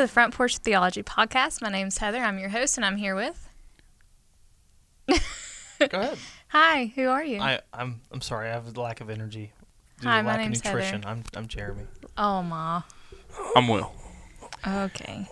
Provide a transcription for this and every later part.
to the Front Porch Theology Podcast. My name's Heather. I'm your host, and I'm here with. Go ahead. Hi, who are you? I, I'm I'm sorry. I have a lack of energy. Due Hi, to my lack name's of Heather. I'm I'm Jeremy. oh, Ma. I'm Will. Okay.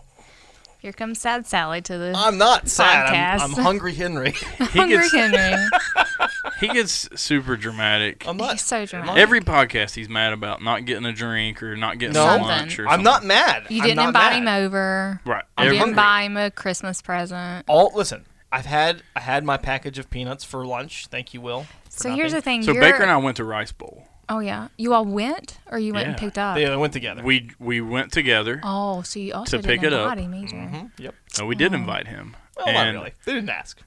Here comes Sad Sally to the I'm not sad. Podcast. I'm, I'm hungry Henry. He Hungry gets Henry. he gets super dramatic. I'm not. He's so dramatic. Every podcast he's mad about not getting a drink or not getting No. some Something. lunch or I'm not mad. you didn't invite mad. him over. right. You Every- didn't buy him a Christmas present. All listen. I've had I had my package of peanuts for lunch. Thank you, Will. for So here's the thing. so you're, Baker and I went to Rice Bowl. Oh yeah, you all went, or you went and Yeah. picked up. Yeah, they uh, went together. We we went together. Oh, so you also To pick didn't it up. invite him either. Mhm, Yep. No, we did Oh. invite him. Well, not And- really. They didn't ask.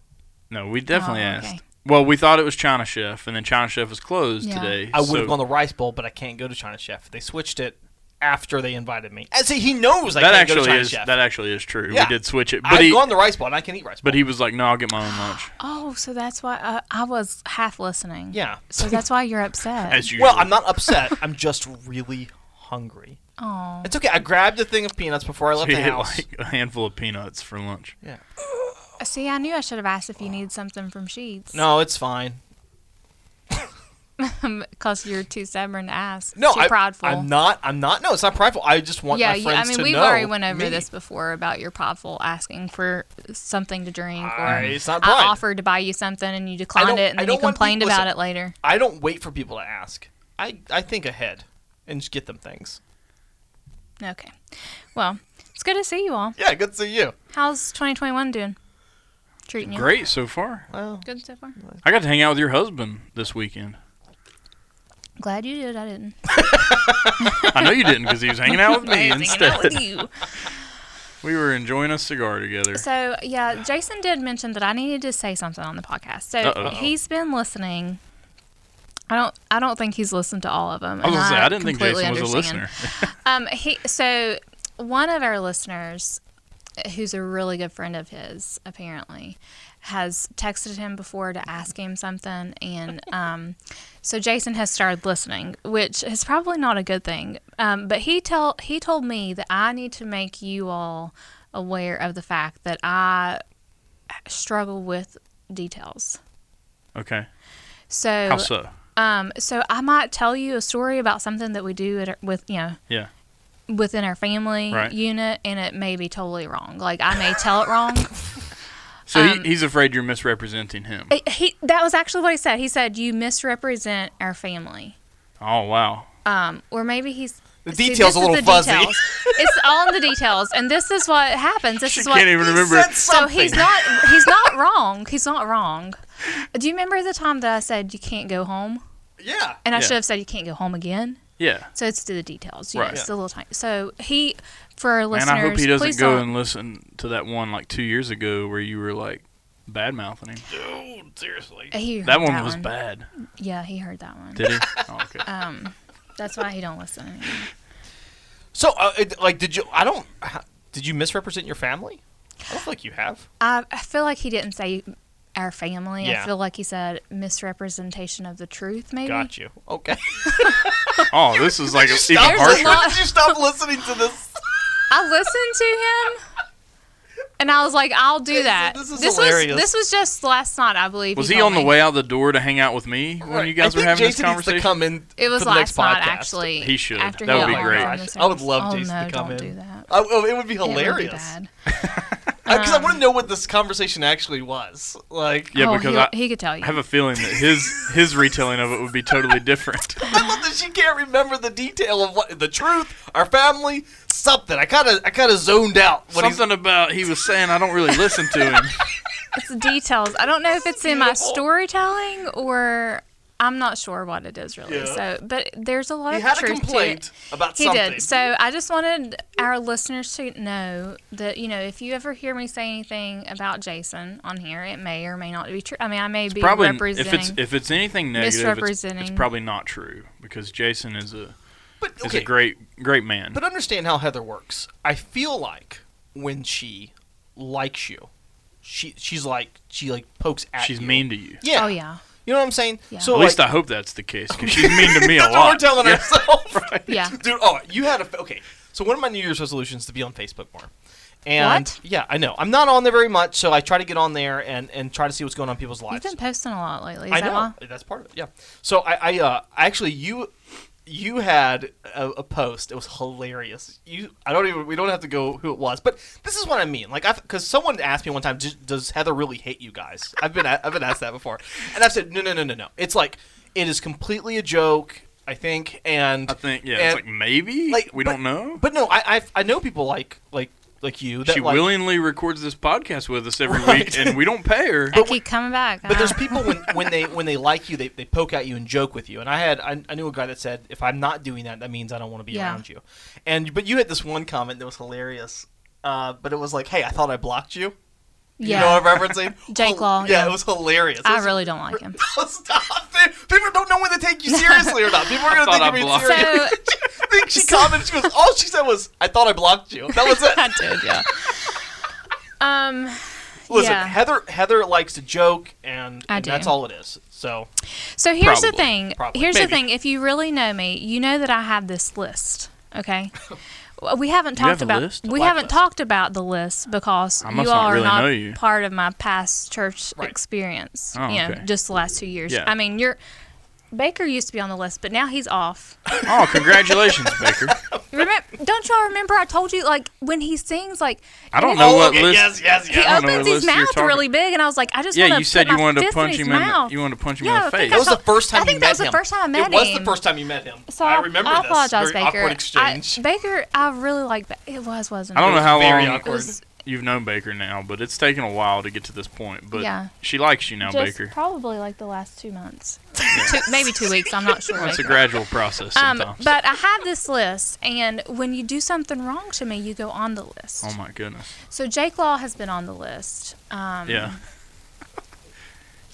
No, we definitely Oh, asked. Well, we thought it was China Chef, and then China Chef was closed Yeah. today. I would so have gone to Rice Bowl, but I can't go to China Chef. They switched it after they invited me. And see, he knows I that can't go to actually China is Chef. that actually is true. Yeah. We did switch it, but I've he gone to Rice Bowl and I can eat Rice Bowl. but he was like, "No, I'll get my own lunch." Oh, so that's why uh, I was half listening. yeah. So that's why you're upset. As usual. Well, I'm not upset. I'm just really hungry. Oh. It's okay. I grabbed a thing of peanuts before I So left he the house. like a handful of peanuts for lunch. yeah. See, I knew I should have asked if you need something from Sheetz. No, it's fine. Because you're too stubborn to ask. No, too I, prideful. I'm not. I'm not. No, it's not prideful. I just want yeah, my you, friends I mean, we've already went over me. this before about your prideful asking for something to drink, or I- it's not I offered to buy you something and you declined it, and then you complained people- about listen. it later. I don't wait for people to ask. I I think ahead and just get them things. Okay. Well, it's good to see you all. Yeah, good to see you. How's 2021 doing? Treating you Great so far. Well, good so far? I got to hang out with your husband this weekend. Glad you did. I didn't. I know you didn't because he was hanging out with me I was hanging out instead. with you. We were enjoying a cigar together. So yeah, Jason did mention that I needed to say something on the podcast. So Uh-oh. he's been listening. I don't. I don't think he's listened to all of them. I was gonna say I didn't think Jason was a understand. listener. Um, he so one of our listeners, who's a really good friend of his, apparently, has texted him before to ask him something, and um, so Jason has started listening, which is probably not a good thing. Um, but he tell he told me that I need to make you all aware of the fact that I struggle with details. okay. So How so? um, so I might tell you a story about something that we do at with you know Yeah. within our family Right. unit, and it may be totally wrong. Like I may tell it wrong. So Um, he, he's afraid you're misrepresenting him. He that was actually what he said. He said you misrepresent our family. Oh wow. Um, or maybe he's The details this a little the fuzzy. Details. it's all in the details, and this is what happens. This She is what can't even He remember. said So he's not he's not wrong. He's not wrong. Do you remember the time that I said you can't go home? Yeah. And I Yeah. should have said you can't go home again. Yeah. So it's to the details. You know, Right. It's the little tiny. So he, for our Man, listeners, I hope he doesn't go don't- and listen to that one like two years ago where you were like bad mouthing him. Dude, seriously. He heard That one was bad. Yeah, he heard that one. Did he? Oh, okay. Um, that's why he don't listen. Anymore. So, uh, it, like, did you? I don't. ha- Did you misrepresent your family? I don't feel like you have. I, I feel like he didn't say our family. Yeah. I feel like he said misrepresentation of the truth. Maybe. Got you. Okay. Oh, this is like even Stop, There's a harsher. lot- did you stop listening to this? I listened to him, and I was like, "I'll do This- that." this is was hilarious. this was just last night, I believe. Was he, he told on the way out the door to hang out with me when Right. you guys I were think having Jason this needs to conversation? come in. It was for the next last night, podcast. actually. He should. After That he would be great. home I from the I would service. love oh, Jason no, to come don't in. do that. Oh, oh, it would be It would be hilarious. bad. Because I want to um, know what this conversation actually was. Like, Yeah, oh, because he'll- I, he could tell you. I have a feeling that his his retelling of it would be totally different. I love that she can't remember the detail of what the truth, our family, something. I kind of, I kind of zoned out. When Something about he was saying I don't really listen to him. It's the details. I don't know if it's in my storytelling or I'm not sure what it is really. Yeah. So, but there's a lot he of had a complaint to it. about He something. did. So I just wanted our listeners to know that you know if you ever hear me say anything about Jason on here, it may or may not be true. I mean, I may be Probably if representing. it's if it's anything negative, it's, it's probably not true because Jason is a but is a great great man. but understand how Heather works. I feel like when she likes you, she she's like she like pokes at you. She's you. mean to you. Yeah. oh yeah, You know what I'm saying? Yeah. So At like, least I hope that's the case because she's mean to me a that's lot. what we're telling Yeah. ourselves. yeah. Dude, oh, you had a okay. So one of my New Year's resolutions is to be on Facebook more. And What? yeah, I know. I'm not on there very much, so I try to get on there and, and try to see what's going on in people's lives. You've been posting a lot lately. Is I that know why? that's part of it. Yeah. So I, I uh, actually you you had a, a post. It was hilarious. You I don't even we don't have to go who it was, but this is what I mean. Like I because someone asked me one time, "Does- does Heather really hate you guys? I've been I've been asked that before, and I've said no no no no no. It's like it is completely a joke. I think and I think yeah, and- it's like maybe like, we but- don't know. But no, I I've, I know people like like like you that she like, willingly records this podcast with us every Right. week, and we don't pay her. I keep coming back. But there's Uh, people when, when they when they like you, they, they poke at you and joke with you. And I had I, I knew a guy that said if I'm not doing that, that means I don't want to be Yeah. around you. And but you had this one comment that was hilarious. Uh, but it was like, hey, I thought I blocked you. Yeah. You know what I'm referencing? Jake Hil- Law, Yeah, yeah. it was hilarious. It I was- really don't like him. Stop! They- People don't know when to take you seriously or not. People are gonna think thought you're I blocked serious. So I think she commented. She goes, "All she said was, I thought I blocked you." That was it. I did, yeah. Um, Listen, yeah. Heather Heather likes to joke, and, and that's all it is. So So here's the thing. Probably. Here's Maybe. the thing. If you really know me, you know that I have this list. Okay. We haven't You have talked about list? we Black haven't list. talked about the list because you all are really not part of my past church Right. experience. Oh, you know, okay. just the last two years. Yeah. I mean, you're Baker used to be on the list, but now he's off. oh, congratulations, Baker! Remember, don't y'all remember I told you like when he sings like I don't know Oh, what okay, list. yes, yes, he yes. I opens his mouth really big, and I was like, I just Yeah, want you said put you wanted to punch in his him in. The, mouth. you wanted to punch him Yeah, in the face. That was the first time I think that was the first time I met him. It was him. the first time you met him. So I remember I apologize, very Baker. awkward exchange. I, Baker, I really like. It was, wasn't I don't know how very long awkward. It was you've known Baker now, but it's taken a while to get to this point. But Yeah. she likes you now, just Baker. probably like the last two months, two, maybe two weeks. I'm not sure. Well, it's a gradual process Um, sometimes. but I have this list, and when you do something wrong to me, you go on the list. oh my goodness. So Jake Law has been on the list. Um, Yeah.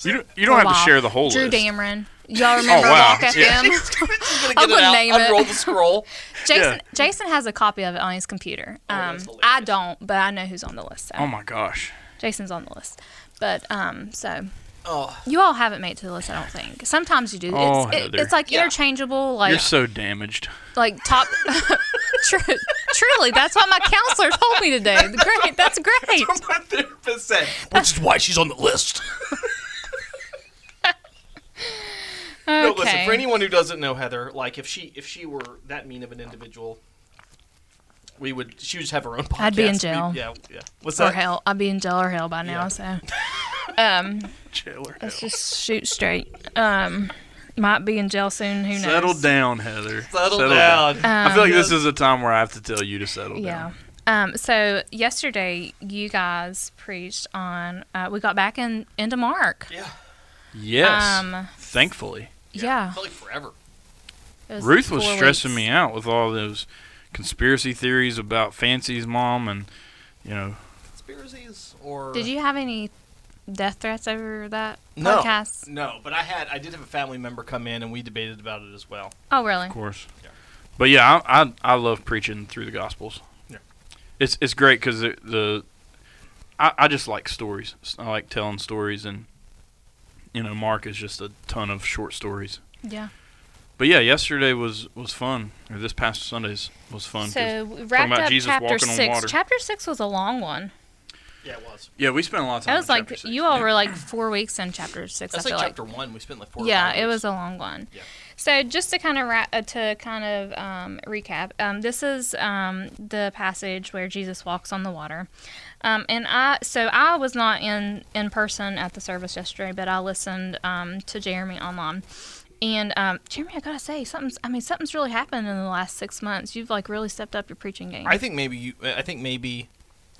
You don't, you don't have to share the whole Drew list. Drew Dameron. Y'all remember Oh, wow. Walk Yeah. FM? She's I'm get it gonna out, name it. unroll the scroll. Jason Yeah. Jason has a copy of it on his computer. Oh, Um, that's I don't, but I know who's on the list. So. Oh my gosh. Jason's on the list. But um, so Oh, you all haven't made it to the list, I don't think. Sometimes you do. Oh, it's, it- it's like Yeah. interchangeable, like You're so damaged. like top. True, truly, that's what my counselor told me today. Great, that's great. my therapist said, which is why she's on the list. No, listen. For anyone who doesn't know Heather, like if she if she were that mean of an individual, we would she would just have her own podcast. I'd be in We- jail. yeah, yeah. What's or that? hell, I'd be in jail or hell by now. Yeah. So, um, Jailer. let's just shoot straight. Um, might be in jail soon. Who knows? Settle down, Heather. Settle, down. I feel like Um, this is a time where I have to tell you to settle Yeah. down. Um, so yesterday, you guys preached on. Uh, we got back in into Mark. Yeah. Yes. Um, Thankfully. Yeah. I felt like forever. was Ruth was stressing weeks. me out with all those conspiracy theories about Fancy's mom and, you know, Conspiracies or Did you have any death threats over that No. podcast? No, but I had I did have a family member come in and we debated about it as well. Oh, really? of course. Yeah. But yeah, I, I I love preaching through the Gospels. Yeah. It's it's great because the, the I, I just like stories. I like telling stories, and you know, Mark is just a ton of short stories. Yeah. But yeah, yesterday was was fun. Or this past Sunday's was fun. So we wrapped up chapter six. Chapter six was a long one. Yeah, it was. yeah, we spent a lot of time. That was on like chapter six. you all were like four weeks in chapter six. That's I like feel chapter one. We spent like four. or yeah, five it weeks. was a long one. Yeah. So just to kind of ra- uh, to kind of um, recap, um, this is um, the passage where Jesus walks on the water, um, and I so I was not in in person at the service yesterday, but I listened um, to Jeremy online. And um, Jeremy, I gotta say, something's. I mean, something's really happened in the last six months. You've like really stepped up your preaching game. I think maybe you. I think maybe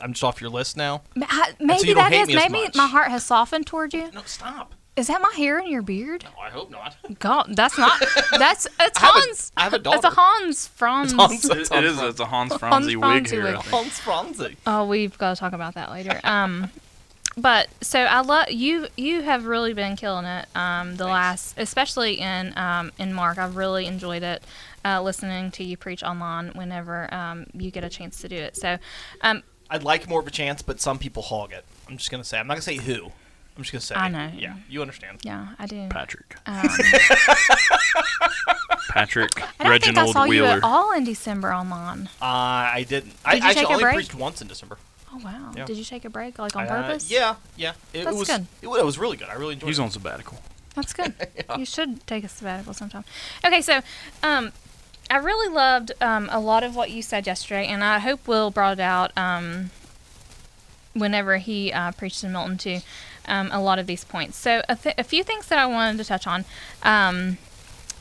I'm just off your list now. I- maybe you don't that hate is. me as Maybe much. my heart has softened toward you. No, stop. Is that my hair in your beard? No, I hope not. God, that's not. That's it's I have a- Hans. I have a doll. It's a Hans Franz. Hans. It, it is. It's a Hans Hans wig here. Wig. Hans Franzi. Oh, we've got to talk about that later. Um, but so I love you. You have really been killing it. Um, the last, especially in um, in Mark, I've really enjoyed it. Uh, listening to you preach online whenever um, you get a chance to do it. So, um, I'd like more of a chance, but some people hog it. I'm just gonna say. I'm not gonna say who. I'm just gonna say. I know. Yeah, you understand. Yeah, I do. Patrick. Um, Patrick I don't think I Reginald saw you at all in December online. Uh, I didn't. I Did you actually take a only break? preached once in December. Oh wow! Yeah. Did you take a break like on Uh, purpose? yeah, yeah. It, it That's was. good. It, wa- it was really good. I really enjoyed it. He's it. on sabbatical. That's good. You should take a sabbatical sometime. Okay, so um, I really loved um, a lot of what you said yesterday, and I hope Will brought it out um, whenever he uh, preached in Milton too. Um, a lot of these points. So a, th- a few things that I wanted to touch on. Um,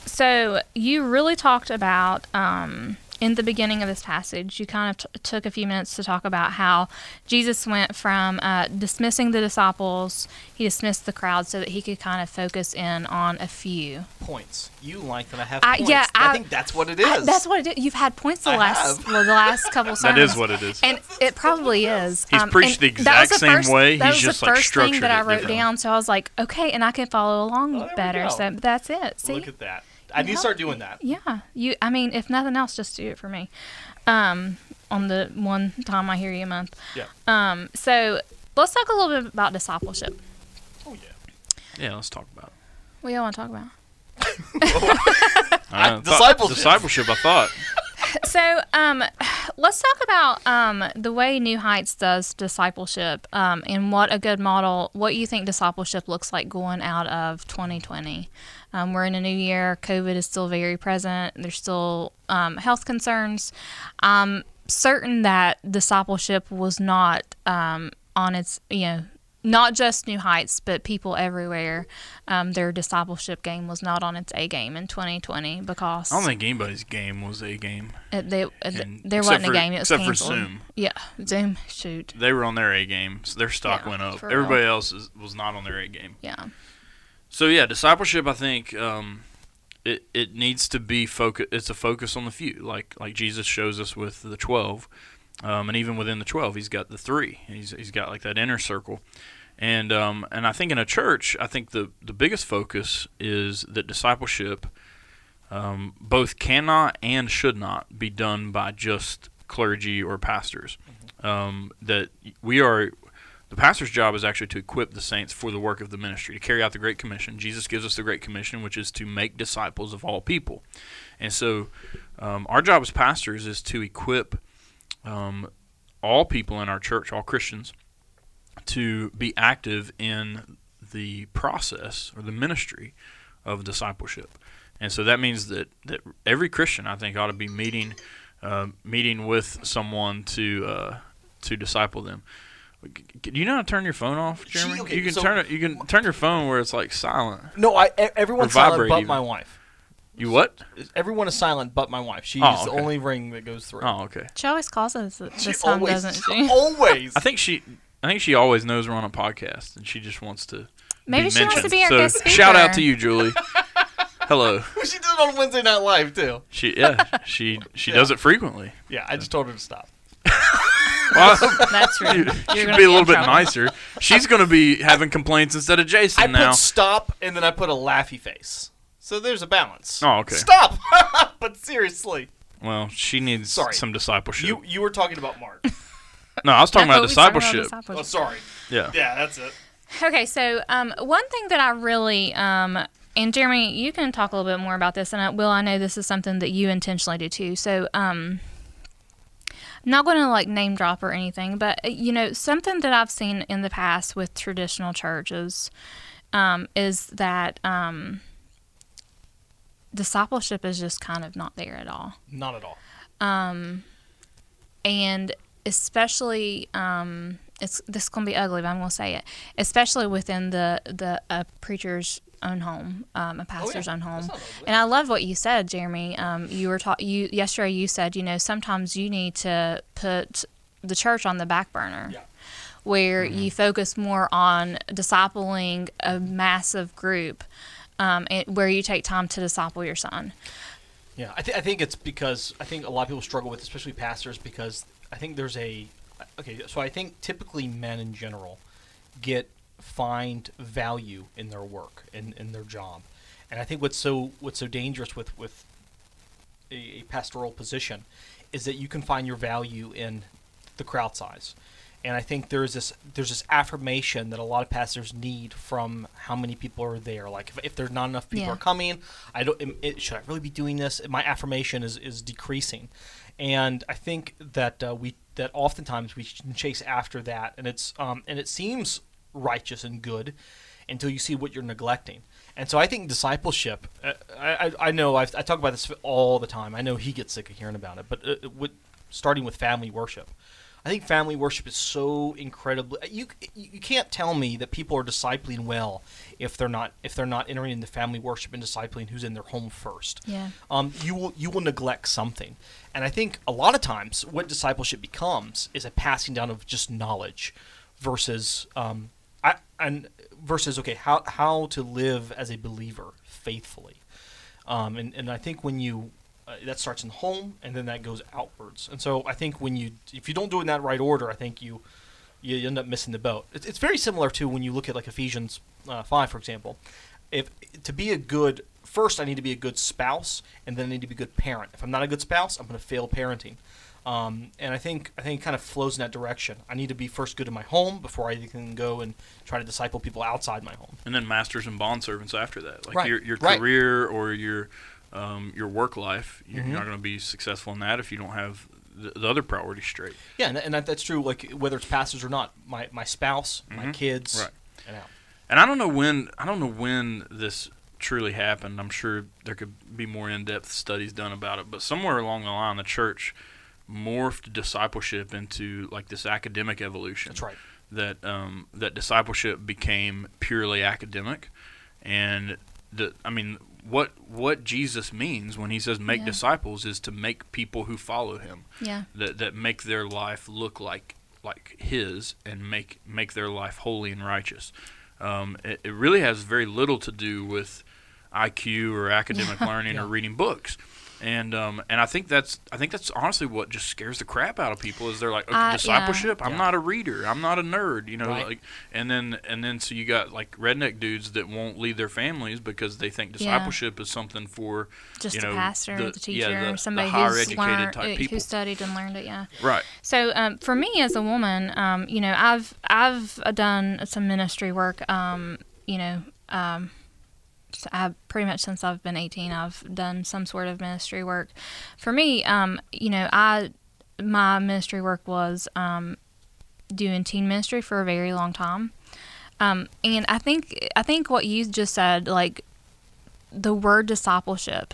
so you really talked about um, in the beginning of this passage. You kind of t- took a few minutes to talk about how Jesus went from uh, dismissing the disciples, he dismissed the crowd so that he could kind of focus in on a few. points. You like that I have I- points. yeah, I, I- think that's what it is. I- that's what it is. You've had points the I last well, the last couple That sermons. That is what it is. And it probably is. He's Um, preached the that was exact same first, way, That he's was just, the like, first thing that I wrote differently. down. So I was like, okay, and I can follow along Oh, better. So that's it. See, Look at that. I need to start doing that. yeah. You. I mean, if nothing else, just do it for me. Um, on the one time I hear you a month. Yeah. Um. So let's talk a little bit about discipleship. Oh yeah. yeah, let's talk about it. What do you all want to talk about? I don't discipleship. discipleship, I thought. So, um, let's talk about um, the way New Heights does discipleship um, and what a good model, what you think discipleship looks like going out of 2020. Um, we're in a new year. COVID is still very present. There's still um, health concerns. I'm certain that discipleship was not um, on its, you know, not just New Heights, but people everywhere. Um, their discipleship game was not on its A game in 2020 because I don't think anybody's game was a game. it, they, And- there wasn't for- a game. It was except for canceled. Zoom. Yeah, Zoom. Shoot. They were on their A game, so their stock Yeah, went up. Everybody real. else is, was not on their A game. Yeah. So yeah, discipleship. I think um, it it needs to be focus. It's a focus on the few, like like Jesus shows us with the twelve, um, and even within the twelve, he's got the three. He's he's got like that inner circle, and um, and I think in a church, I think the the biggest focus is that discipleship, um, both cannot and should not be done by just clergy or pastors. Um, that we are the pastor's job is actually to equip the saints for the work of the ministry, to carry out the Great Commission. Jesus gives us the Great Commission, which is to make disciples of all people. And so, um, our job as pastors is to equip um, all people in our church, all Christians, to be active in the process or the ministry of discipleship. And so that means that, that every Christian, I think, ought to be meeting uh, meeting with someone to uh, to disciple them. Do you know how to turn your phone off, She- Jeremy? okay, you can so- turn it. You can turn your phone where it's like silent. No, I. Everyone's silent but even. my wife. You what? Everyone is silent but my wife. She's Oh, the okay. only ring that goes through. Oh, okay. She always calls us at she this time, always, doesn't she? always. I think she. I think she always knows we're on a podcast, and she just wants to. Maybe be she wants to mentioned. be our so guest speaker. shout out to you, Julie. Hello. she did it on Wednesday Night Live too. She yeah. She she Yeah. does it frequently. Yeah, I just told her to stop. Well, That's rude. you You're should gonna be a in little bit trouble. nicer. She's going to be having complaints instead of Jason I now. put stop and then I put a laughy face. So there's a balance. Oh, okay. Stop. but seriously, Well, she needs Sorry. some discipleship. you you were talking about Mark. no, I was talking about thought we were talking discipleship. oh, sorry. Yeah. Yeah, that's it. Okay, so um, one thing that I really, um, and Jeremy, you can talk a little bit more about this, and I, Will, I know this is something that you intentionally do too. So, um, I'm not going to like name drop or anything, but uh, you know, something that I've seen in the past with traditional churches um, is that um, discipleship is just kind of not there at all Not at all. and especially um, it's this is gonna be ugly, but I'm gonna say it. Especially within the the uh, preacher's own home, um, a pastor's own home. Oh, That's not ugly. And I love what you said, Jeremy. Um, you were taught you yesterday. You said you know sometimes you need to put the church on the back burner. Yeah. Where you focus more on discipling a massive group, um, and where you take time to disciple your son. Yeah, I, th- I think it's because I think a lot of people struggle with, especially pastors, because I think there's a okay. So I think typically men in general get find value in their work and in their job, and I think what's so what's so dangerous with with a, a pastoral position is that you can find your value in the crowd size. And I think there's this there's this affirmation that a lot of pastors need from how many people are there. Like if, if there's not enough people Yeah. are coming, I don't. It, it- should I really be doing this? My affirmation is is decreasing, and I think that uh, we that oftentimes we chase after that, and it's um and it seems righteous and good until you see what you're neglecting. And so I think discipleship. Uh, I, I know I've, I talk about this all the time. I know he gets sick of hearing about it, but uh, with, starting with family worship. I think family worship is so incredibly you you can't tell me that people are discipling well if they're not if they're not entering into family worship and discipling who's in their home first. Yeah. Um, you will you will neglect something, and I think a lot of times what discipleship becomes is a passing down of just knowledge, versus um, I and versus okay how how to live as a believer faithfully, um, and and I think when you uh, that starts in home and then that goes outwards. And so I think when you if you don't do it in that right order, I think you you end up missing the boat. It's, it's very similar to when you look at like Ephesians uh, five, for example. If to be a good first, I need to be a good spouse, and then I need to be a good parent. If I'm not a good spouse, I'm going to fail parenting. Um, and I think I think it kind of flows in that direction. I need to be first good in my home before I can go and try to disciple people outside my home. and then masters and bond servants after that. Like Right, your your right. career or your um, your work life, you're Mhm. not going to be successful in that if you don't have the, the other priorities straight. Yeah, and, and that, that's true. Like whether it's pastors or not, my my spouse, my Mhm. kids, Right. and out. And I don't know when I don't know when this truly happened. I'm sure there could be more in-depth studies done about it, but somewhere along the line, the church morphed discipleship into like this academic evolution. That's right. that um, that discipleship became purely academic, and the I mean what what Jesus means when he says make Yeah. disciples is to make people who follow him Yeah. that that make their life look like like his and make make their life holy and righteous. Um, it, it really has very little to do with IQ or academic learning or reading books. And um, and I think that's I think that's honestly what just scares the crap out of people is they're like okay, Uh, yeah. discipleship I'm Yeah. not a reader I'm not a nerd you know Right. like and then and then so you got like redneck dudes that won't leave their families because they think Yeah. discipleship is something for Just you a know, pastor, the- the, yeah, teacher, the- the somebody higher who's educated learned, type uh, people. who studied and learned it. Yeah. right So um, for me as a woman, um, you know, I've I've done some ministry work. Um, you know, um, so I pretty much since I've been 18, I've done some sort of ministry work. For me, um, you know, I my ministry work was um, doing teen ministry for a very long time. Um, and I think I think what you just said, like the word discipleship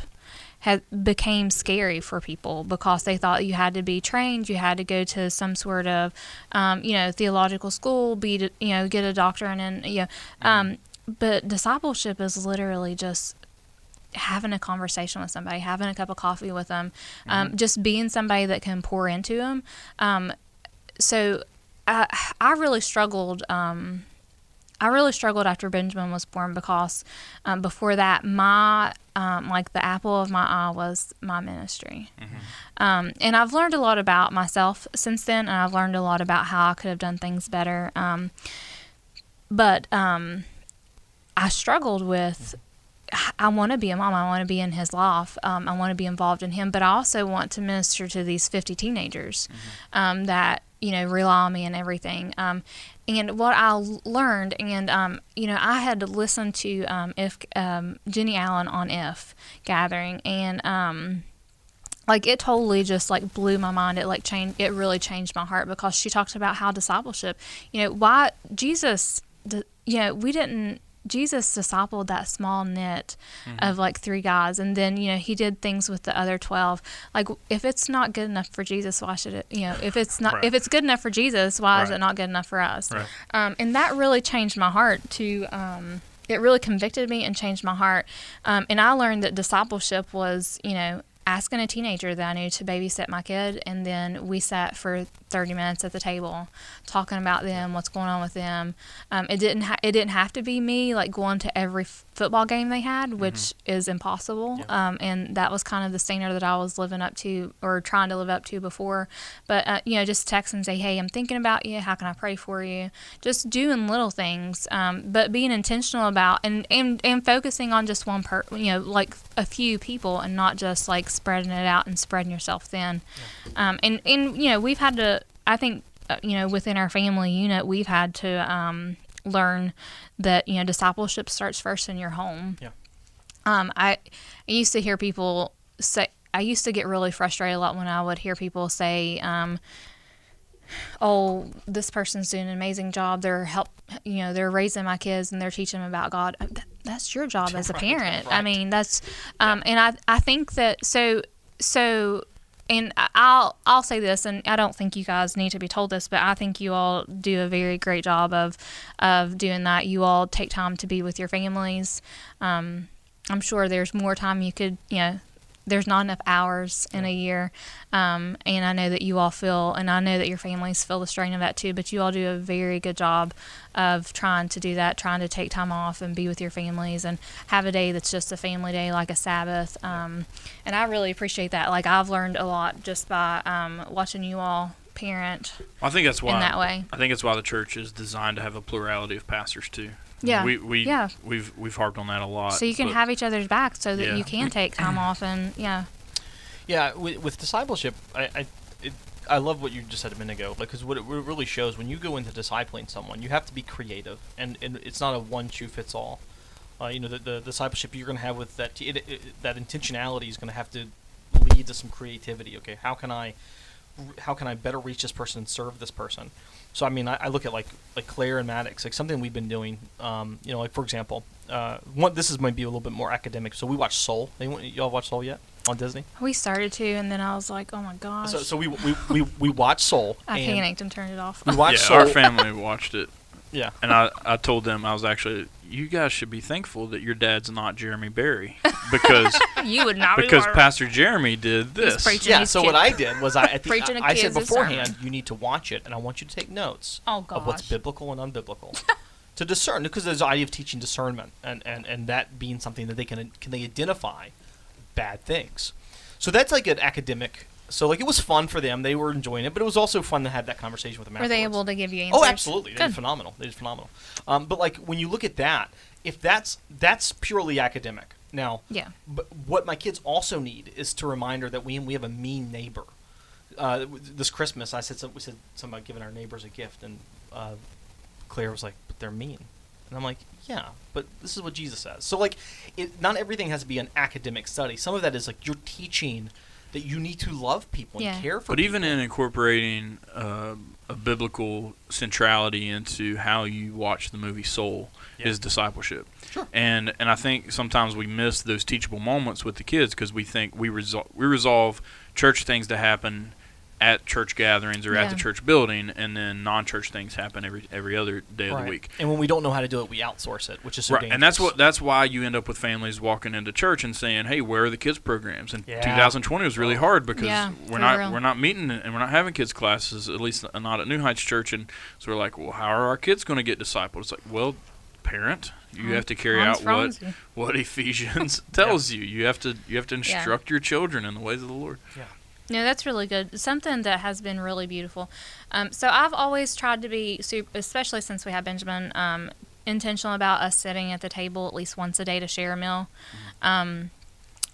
had became scary for people because they thought you had to be trained, you had to go to some sort of, um, you know, theological school, be, you know, get a doctorate, and you know, um, but discipleship is literally just having a conversation with somebody, having a cup of coffee with them, um, just being somebody that can pour into them. Um, so I, I really struggled. Um, I really struggled after Benjamin was born because um, before that, my um, like the apple of my eye was my ministry. Um, and I've learned a lot about myself since then, and I've learned a lot about how I could have done things better. Um, but um, I struggled with. I want to be a mom. I want to be in his life. Um, I want to be involved in him, but I also want to minister to these 50 teenagers um, that you know rely on me and everything. Um, and what I learned, and um, you know, I had to listen to um, if um, Jennie Allen on If Gathering, and um, like it totally just like blew my mind. It like changed. It really changed my heart because she talked about how discipleship. You know, why Jesus. You know, we didn't. Jesus discipled that small knit of like three guys, and then you know he did things with the other twelve. Like, if it's not good enough for Jesus, why should it? You know, if it's not, Right. if it's good enough for Jesus, why is it not good enough for us? Right. Um, and that really changed my heart. To um, it really convicted me and changed my heart. Um, and I learned that discipleship was, you know, asking a teenager that I knew to babysit my kid, and then we sat for 30 minutes at the table talking about them, what's going on with them. Um, it didn't ha- it didn't have to be me like going to every f- football game they had, which is impossible. Yeah. Um, and that was kind of the standard that I was living up to or trying to live up to before. But uh, you know, just text and say, "Hey, I'm thinking about you. How can I pray for you?" Just doing little things, um, but being intentional about and, and and focusing on just one per, you know, like a few people, and not just like spreading it out and spreading yourself thin. Um, and and you know, we've had to. I think uh, you know, within our family unit, we've had to um, learn that you know discipleship starts first in your home. Yeah. Um, I, I used to hear people say. I used to get really frustrated a lot when I would hear people say, um, "Oh, this person's doing an amazing job. They're help, you know, they're raising my kids and they're teaching them about God." Uh, That's your job as a Right, parent. I mean, that's, um, and I, I think that so, so and I'll I'll say this, and I don't think you guys need to be told this, but I think you all do a very great job of of doing that. You all take time to be with your families. Um, I'm sure there's more time you could, you know, there's not enough hours in a year, um, and I know that you all feel, and I know that your families feel the strain of that too. But you all do a very good job of trying to do that, trying to take time off and be with your families, and have a day that's just a family day, like a Sabbath. Um, and I really appreciate that. Like I've learned a lot just by um, watching you all parent I think that's why in that way. I think it's why the church is designed to have a plurality of pastors too. Yeah. we we Yeah. we've we've harped on that a lot. So you can but- have each other's back, so that Yeah. you can take time off, and yeah, Yeah, with, with discipleship, I I, it, I love what you just said a minute ago because what it re- really shows when you go into discipling someone, you have to be creative, and, and it's not a one shoe fits all. Uh, you know, the, the discipleship you're going to have with that t- it, it, that intentionality is going to have to lead to some creativity. Okay, how can I how can I better reach this person and serve this person? So I mean, I, I look at like like Claire and Maddox, like something we've been doing. Um, you know, like for example, uh, one this is might be a little bit more academic. So we watch Soul. Anyone, y'all watch Soul yet on Disney? we started to, and then I was like, oh my gosh, So, so we, we, we, we watch Soul. I and panicked and turned it off. We watched yeah, Soul. our family watched it, yeah. and I I told them I was actually you guys should be thankful that your dad's not Jeremy Berry because you would not because be Pastor Jeremy did this. preaching. Yeah, so kid- what I did was I at the, Preaching a I, I said beforehand, sermon. you need to watch it, and I want you to take notes Oh of what's biblical and unbiblical to discern, because there's the idea of teaching discernment, and, and, and that being something that they can can they identify bad things. So that's like an academic. So like it was fun for them; they were enjoying it, but it was also fun to have that conversation with them. Were they able to give you answers? Oh, absolutely. They did phenomenal. They did phenomenal. Um, but like when you look at that, if that's that's purely academic. Now, Yeah. but what my kids also need is to reminder that we we have a mean neighbor. Uh, this Christmas, I said some, we said something about giving our neighbors a gift, and uh, Claire was like, "But they're mean," and I'm like, "Yeah, but this is what Jesus says." So like, it, not everything has to be an academic study. Some of that is like you're teaching that you need to love people Yeah. and care for. But even in incorporating uh, a biblical centrality into how you watch the movie Soul Yeah. is discipleship. Sure. And and I think sometimes we miss those teachable moments with the kids because we think we resol- we resolve church things to happen at church gatherings or at the church building, and then non-church things happen every every other day of the week. And when we don't know how to do it, we outsource it, which is so Right, and that's what that's why you end up with families walking into church and saying, "Hey, where are the kids programs?" And Yeah. 2020 was really hard because Yeah, we're not real. we're not meeting and we're not having kids classes, at least not at New Heights Church. And so we're like, "Well, how are our kids going to get discipled?" It's like, well, parent, you have to carry Hans out what Franzi. what Ephesians tells you. You have to you have to Yeah. instruct your children in the ways of the Lord. No, that's really good. Something that has been really beautiful. Um, so I've always tried to be super, especially since we have Benjamin, um, intentional about us sitting at the table at least once a day to share a meal. Um,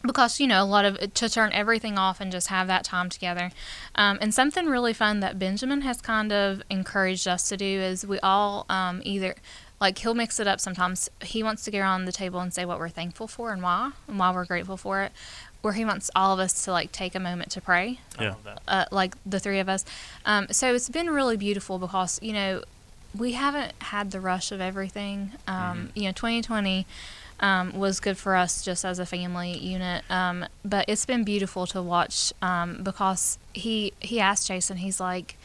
because you know a lot of to turn everything off and just have that time together um, and something really fun that benjamin has kind of encouraged us to do is we all um, either like he'll mix it up sometimes he wants to get around the table and say what we're thankful for and why and why we're grateful for it or he wants all of us to like take a moment to pray Yeah. uh, like the three of us. Um, so it's been really beautiful because you know we haven't had the rush of everything. Um, You know, 2020 um, was good for us just as a family unit, um, but it's been beautiful to watch um, because he he asked Jason. He's like,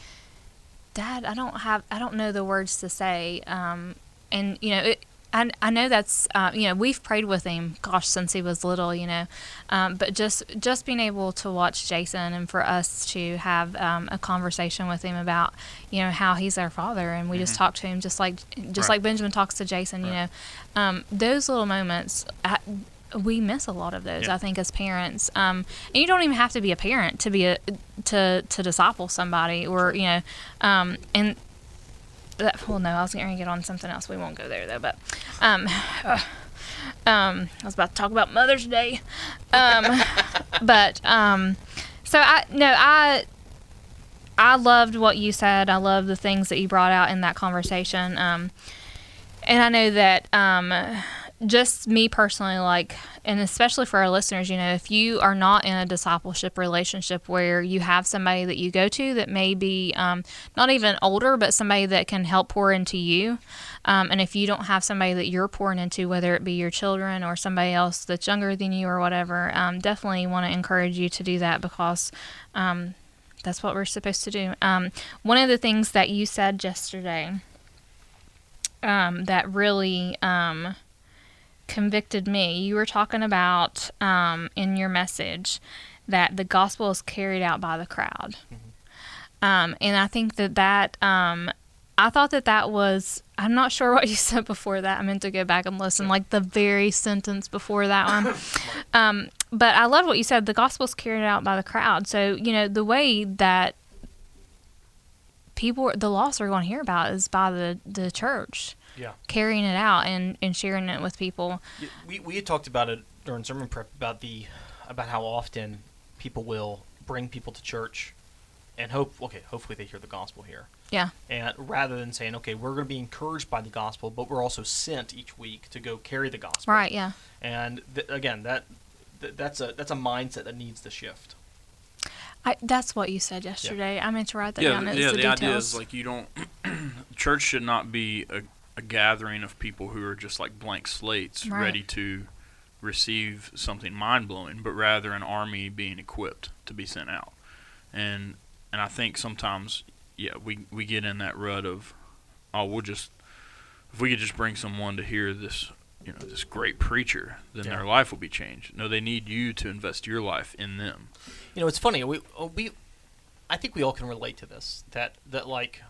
Dad, I don't have I don't know the words to say, um, and you know it. I, I know that's uh, you know we've prayed with him gosh since he was little you know um, but just just being able to watch Jason and for us to have um, a conversation with him about you know how he's our father and we just talk to him just like just Right. like Benjamin talks to Jason you know um, those little moments I, we miss a lot of those Yeah. I think as parents um, and you don't even have to be a parent to be a to to disciple somebody or you know um, and that, well, no, I was going to get on something else. We won't go there though. But, um, uh, um, I was about to talk about Mother's Day. Um, but um, so I no, I I loved what you said. I love the things that you brought out in that conversation. Um, and I know that um, just me personally, like, and especially for our listeners, you know, if you are not in a discipleship relationship where you have somebody that you go to that may be um, not even older, but somebody that can help pour into you, um, and if you don't have somebody that you're pouring into, whether it be your children or somebody else that's younger than you or whatever, um, definitely want to encourage you to do that because um, that's what we're supposed to do. Um, one of the things that you said yesterday um, that really convicted me, you were talking about um, in your message that the gospel is carried out by the crowd. Um, and I think that that, um, I thought that that was, I'm not sure what you said before that. I meant to go back and listen, like the very sentence before that one. Um, but I love what you said. The gospel is carried out by the crowd. So, you know, the way that people, the loss we're going to hear about is by the, the church Yeah. carrying it out and, and sharing it with people. We we had talked about it during sermon prep about the about how often people will bring people to church and hope okay hopefully they hear the gospel here Yeah. and rather than saying okay we're going to be encouraged by the gospel but we're also sent each week to go carry the gospel Right. Yeah. and th- again that th- that's a that's a mindset that needs to shift I, that's what you said yesterday. I meant to write that yeah, down. th- It's yeah. the, The, idea is like you don't. church should not be a, a gathering of people who are just like blank slates, Right. ready to receive something mind blowing, but rather an army being equipped to be sent out. And and I think sometimes, yeah, we we get in that rut of, oh, we'll just if we could just bring someone to hear this. You know this great preacher, then Yeah. their life will be changed. No, they need you to invest your life in them. You know it's funny we uh, we i think we all can relate to this that that like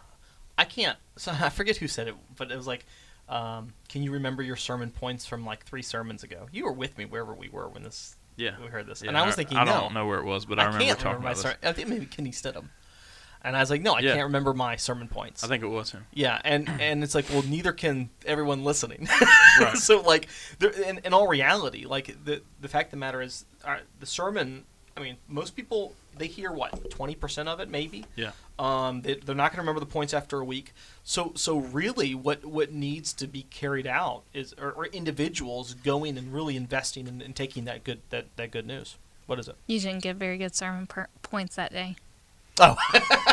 i can't so i forget who said it but it was like um, can you remember your sermon points from like three sermons ago you were with me wherever we were when this Yeah, we heard this Yeah, and i was thinking I no don't know where it was, but I, I, remember talking remember my about this. sermon. I think maybe Kenny Stidham. And I was like, no, I Yeah. can't remember my sermon points. I think it was him. yeah, and and it's like, well, neither can everyone listening. Right. so like, in, in all reality, like the the fact of the matter is, uh, the sermon. I mean, most people they hear what twenty percent of it, maybe. Yeah. Um, they, they're not going to remember the points after a week. So so really, what what needs to be carried out is, or, or individuals going and really investing in, and taking that good that that good news. What is it? you didn't get very good sermon per- points that day. Oh,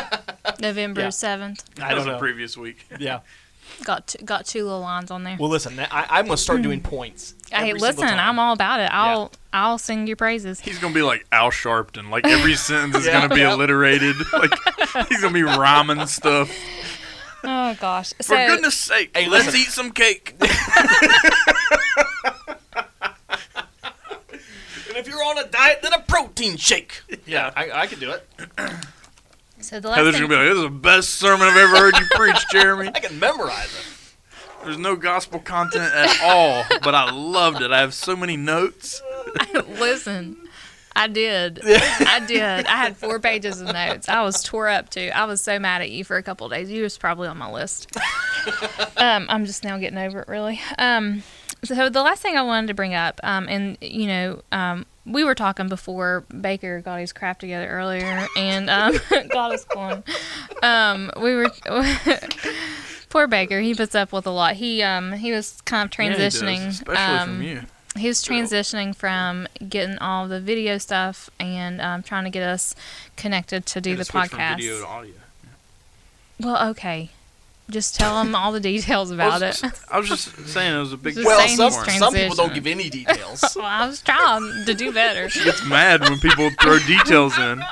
November Yeah. seventh. I That don't was know. the previous week. yeah. Got two, got two little lines on there. Well, listen, I, I'm going to start doing points. Hmm. hey, listen, time. I'm all about it. I'll I'll sing your praises. He's gonna be like Al Sharpton. Like every sentence is Yeah. gonna be Yeah. alliterated. Like he's gonna be rhyming stuff. Oh gosh. For so goodness sake, Hey, let's listen. eat some cake. And if you're on a diet, then a protein shake. Yeah, I, I could do it. so the last Heather's thing, gonna be like, "This is the best sermon I've ever heard you preach, Jeremy." I can memorize it. There's no gospel content at all, but I loved it. I have so many notes. listen. I did. I did. I had four pages of notes. I was tore up too. I was so mad at you for a couple of days. You was probably on my list. Um, I'm just now getting over it, really. Um, so the last thing I wanted to bring up, um, and you know, um, we were talking before Baker got his crap together earlier, and um, got us going. Um, we were. Poor Baker, he puts up with a lot. He um he was kind of Yeah, transitioning, especially um, from you. he was transitioning from getting all the video stuff and um, trying to get us connected to do the to switch from podcast. video to audio. Well, okay. Just tell them all the details I about was, it. I was just saying it was a big. Just Well, some, some people don't give any details. well, I was trying to do better. Gets mad when people throw details in.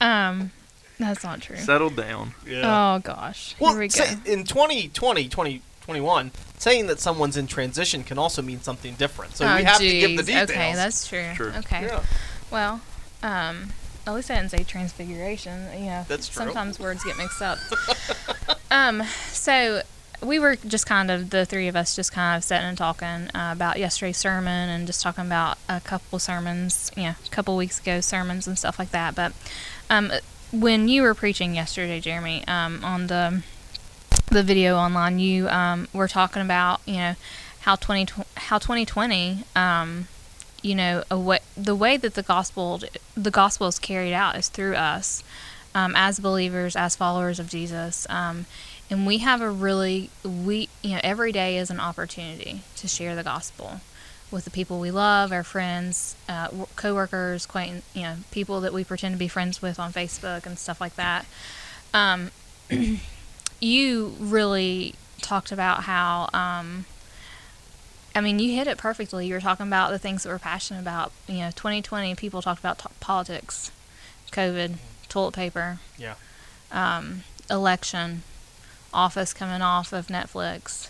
Um, that's not true. Settle down. Oh gosh. Well, Here we go. say, in 2020, 2021, saying that someone's in transition can also mean something different. So oh, we have to give the geez. details. Okay, that's true. True. Okay. Yeah. Well, um, at least I didn't say transfiguration. You know, That's true. sometimes words get mixed up. um, so we were just kind of the three of us just kind of sitting and talking uh, about yesterday's sermon and just talking about a couple sermons, you know, a couple weeks ago sermons and stuff like that. But um, when you were preaching yesterday, Jeremy, um, on the the video online, you um, were talking about you know how twenty how twenty twenty um, you know way, the way that the gospel the gospel is carried out is through us um, as believers, as followers of Jesus. Um, and we have a really we you know every day is an opportunity to share the gospel with the people we love, our friends, uh, coworkers, acquaintance, you know, people that we pretend to be friends with on Facebook and stuff like that. Um, you really talked about how. Um, I mean, you hit it perfectly. You were talking about the things that we're passionate about. You know, 2020, people talked about t- politics, COVID, toilet paper, Yeah. um, election, Office coming off of Netflix.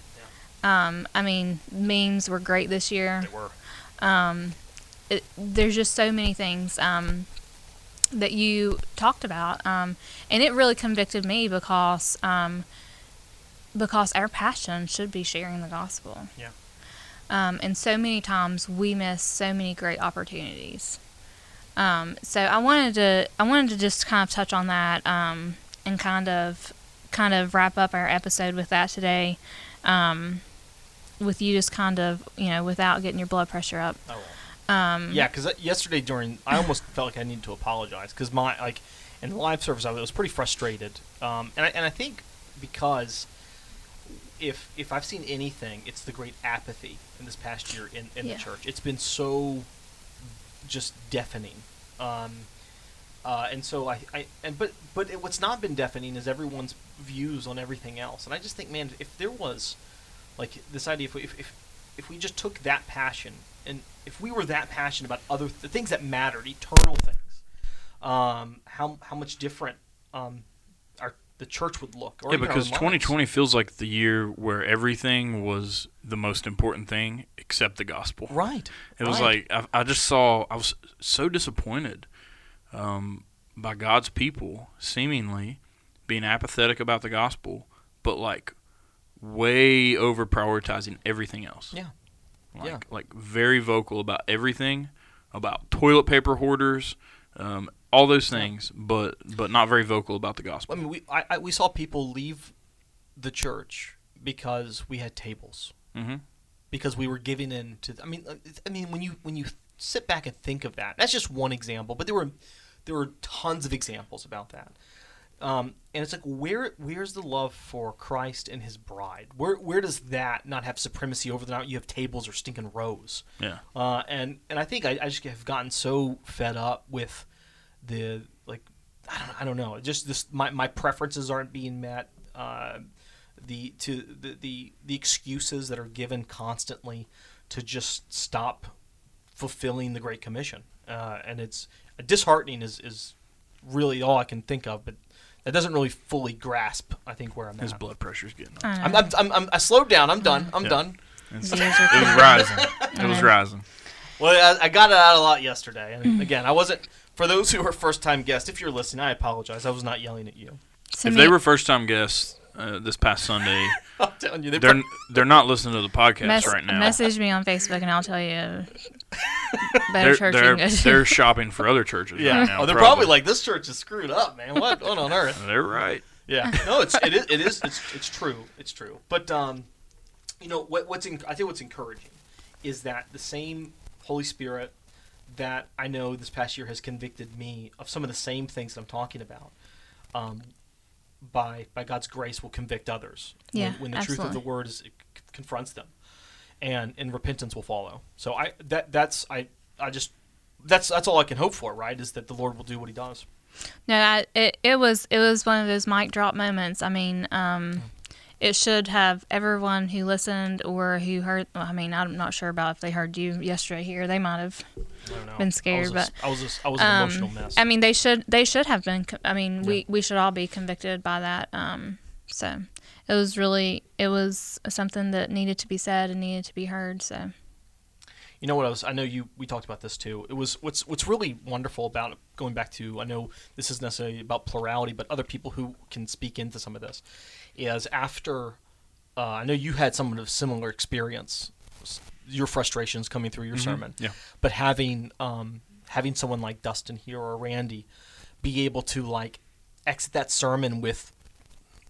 Um, I mean, memes were great this year. They were. Um, it, there's just so many things um, that you talked about, um, and it really convicted me because um, because our passion should be sharing the gospel. Yeah. Um, and so many times we miss so many great opportunities. Um, so I wanted to I wanted to just kind of touch on that um, and kind of kind of wrap up our episode with that today. Um, with you just kind of you know without getting your blood pressure up. Oh. Um, Yeah, because yesterday during, I almost felt like I needed to apologize because my like in the live service I was pretty frustrated, um, and I, and I think because if if I've seen anything, it's the great apathy in this past year in, in Yeah. the church. It's been so just deafening, um, uh, and so I, I and but but it, what's not been deafening is everyone's views on everything else, and I just think, man, if there was like this idea, if we, if, if if we just took that passion and if we were that passionate about other the things that mattered, eternal things, um, how how much different um, our the church would look. Or yeah, because 2020 feels like the year where everything was the most important thing except the gospel. right? It was right. like I, I just saw. I was so disappointed um, by God's people seemingly being apathetic about the gospel, but like way over prioritizing everything else. Yeah. Like, Yeah. like very vocal about everything, about toilet paper hoarders, um, all those things, but but not very vocal about the gospel. I mean, we I, I, we saw people leave the church because we had tables. hmm because we were giving in to. I mean, uh, I mean when you when you sit back and think of that, that's just one example, but there were there were tons of examples about that. Um, and it's like where where's the love for Christ and His bride? Where where does that not have supremacy over the now you have tables or stinking rows? Yeah. Uh, and and I think I, I just have gotten so fed up with the like I don't I don't know just this my, my preferences aren't being met. Uh, the to the, the the excuses that are given constantly to just stop fulfilling the Great Commission, uh, and it's disheartening is is really all I can think of, but that doesn't really fully grasp I think where I'm at. His at. blood pressure's getting up. I, I'm, I'm, I'm, I'm I slowed down. I'm done. I'm Yeah. done. It's- it was rising. It was rising. Well, I, I got it out a lot yesterday, and again, I wasn't. For those who are first time guests, if you're listening, I apologize. I was not yelling at you. Send If me- they were first time guests uh, this past Sunday, I'm telling you, they they're they're not listening to the podcast Mess- right now. Message me on Facebook and I'll tell you better They're church they're, you can go to. they're shopping for other churches. yeah. right now, oh, they're probably. like, this church is screwed up, man. What, what on earth? they're right. Yeah, no, it's it is it is it's it's true. It's true. But um, you know what what's in, I think what's encouraging is that the same Holy Spirit that I know this past year has convicted me of some of the same things that I'm talking about. Um, by by God's grace will convict others. Yeah, when, when the truth of the word is it confronts them, and and repentance will follow. So I that that's I I just that's that's all I can hope for. Right? Is that the Lord will do what He does. No, I, it it was it was one of those mic drop moments. I mean, um, it should have everyone who listened or who heard. Well, I mean, I'm not sure about if they heard you yesterday here. They might have. I don't know. Been scared, I was a, but, I was a, I was an Um, emotional mess. I mean, they should they should have been. I mean, Yeah. we we should all be convicted by that. Um, so it was really it was something that needed to be said and needed to be heard. So You know what I was? I know you. We talked about this too. It was what's what's really wonderful about going back to. I know this isn't necessarily about plurality, but other people who can speak into some of this is after. Uh, I know you had some of a similar experience. Your frustrations coming through your sermon, yeah. but having um, having someone like Dustin here or Randy be able to like exit that sermon with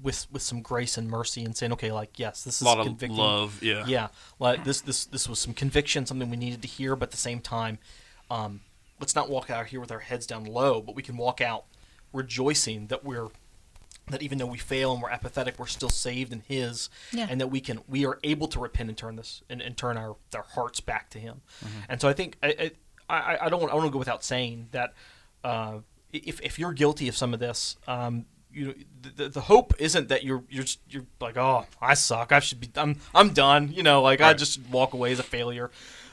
with with some grace and mercy and saying, okay, like yes, this is A is lot of convicting love. Yeah. yeah like this this this was some conviction something we needed to hear but at the same time um, let's not walk out here with our heads down low but we can walk out rejoicing that we're that even though we fail and we're apathetic, we're still saved in His, Yeah. and that we can we are able to repent and turn this and, and turn our, our hearts back to Him. And so I think I I, I, I don't want, I want to go without saying that uh, if if you're guilty of some of this. Um, you know, the, the hope isn't that you're you're you're like oh I suck. I should be I'm I'm done. You know like I just walk away as a failure.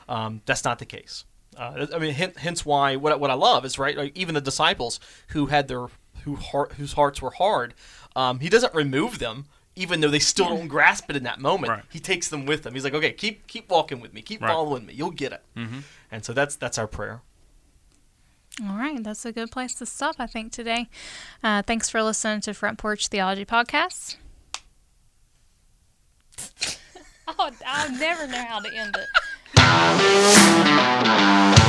Um, that's not the case. Uh, I mean hence, hence why what, what I love is right like even the disciples who had their who heart whose hearts were hard um, he doesn't remove them even though they still don't grasp it in that moment. Right. he takes them with him. He's like okay keep keep walking with me. Keep Right. following me. You'll get it. Mhm. and so that's that's our prayer All right, that's a good place to stop, I think, today. Uh, thanks for listening to Front Porch Theology Podcast. oh, I'll never know how to end it.